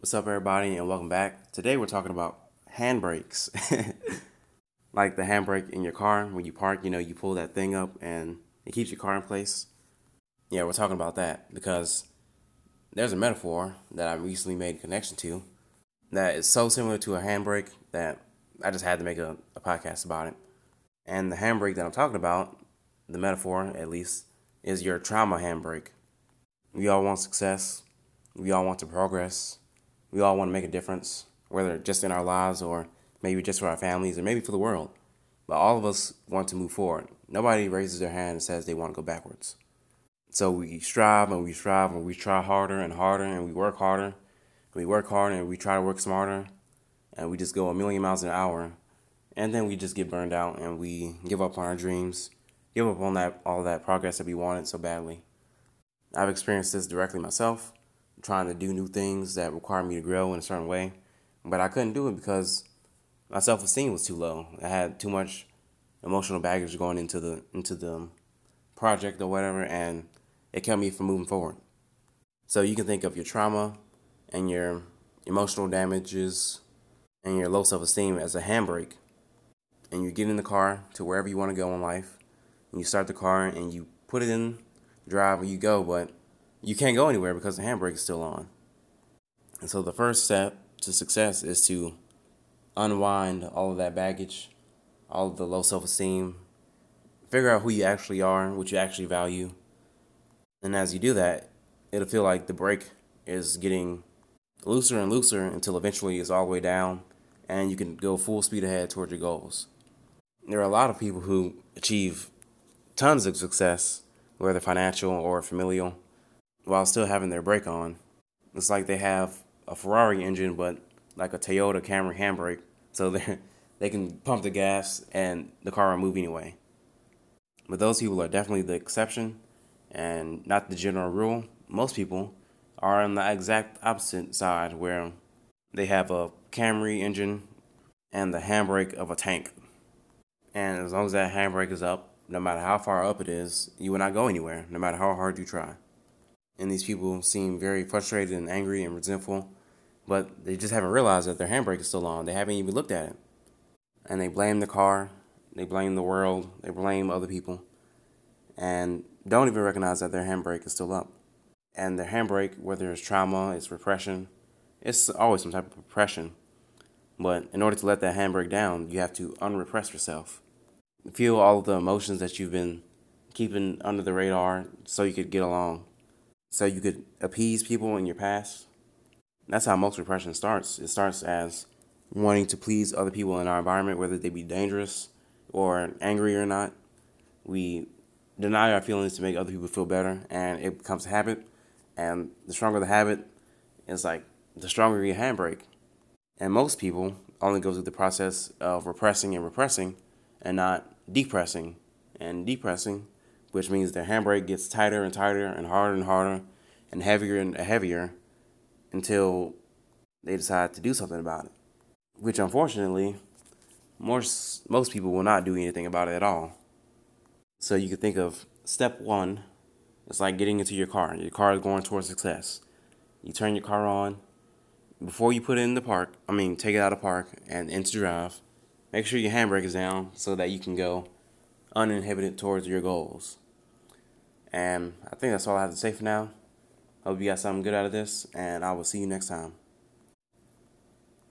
What's up, everybody, and welcome back. Today we're talking about handbrakes. like the handbrake in your car when you park, you know, you pull that thing up and it keeps your car in place. Yeah, we're talking about that because there's a metaphor that I recently made a connection to that is so similar to a handbrake that I just had to make a, a podcast about it. And the handbrake that I'm talking about, the metaphor at least, is your trauma handbrake. We all want success. We all want to progress. We all want to make a difference, whether just in our lives or maybe just for our families or maybe for the world. But all of us want to move forward. Nobody raises their hand and says they want to go backwards. So we strive and we strive and we try harder and harder and we work harder. We work hard and we try to work smarter and we just go a million miles an hour and then we just get burned out and we give up on our dreams, give up on that all that progress that we wanted so badly. I've experienced this directly myself, trying to do new things that require me to grow in a certain way, but I couldn't do it because my self esteem was too low. I had too much emotional baggage going into the into the project or whatever, and it kept me from moving forward. So you can think of your trauma and your emotional damages and your low self esteem as a handbrake. And you get in the car to wherever you want to go in life, and you start the car and you put it in drive and you go, but you can't go anywhere because the handbrake is still on. And so the first step to success is to unwind all of that baggage, all of the low self esteem, figure out who you actually are, what you actually value. And as you do that, it'll feel like the brake is getting looser and looser until eventually it's all the way down and you can go full speed ahead towards your goals. There are a lot of people who achieve tons of success, whether financial or familial, while still having their brake on. It's like they have a Ferrari engine, but like a Toyota Camry handbrake, so they they can pump the gas and the car will move anyway. But those people are definitely the exception and not the general rule. Most people are on the exact opposite side where they have a Camry engine and the handbrake of a tank. And as long as that handbrake is up, no matter how far up it is, you will not go anywhere, no matter how hard you try. And these people seem very frustrated and angry and resentful but they just haven't realized that their handbrake is still on. They haven't even looked at it. And they blame the car, they blame the world, they blame other people, and don't even recognize that their handbrake is still up. And their handbrake, whether it's trauma, it's repression, it's always some type of repression. But in order to let that handbrake down, you have to unrepress yourself. Feel all of the emotions that you've been keeping under the radar so you could get along, so you could appease people in your past that's how most repression starts. It starts as wanting to please other people in our environment, whether they be dangerous or angry or not. We deny our feelings to make other people feel better, and it becomes a habit. And the stronger the habit, it's like the stronger your handbrake. And most people only go through the process of repressing and repressing and not depressing and depressing, which means their handbrake gets tighter and tighter and harder and harder and heavier and heavier until they decide to do something about it. Which unfortunately, most most people will not do anything about it at all. So you could think of step one, it's like getting into your car. Your car is going towards success. You turn your car on. Before you put it in the park, I mean take it out of park and into drive, make sure your handbrake is down so that you can go uninhibited towards your goals. And I think that's all I have to say for now. Hope you got something good out of this, and I will see you next time.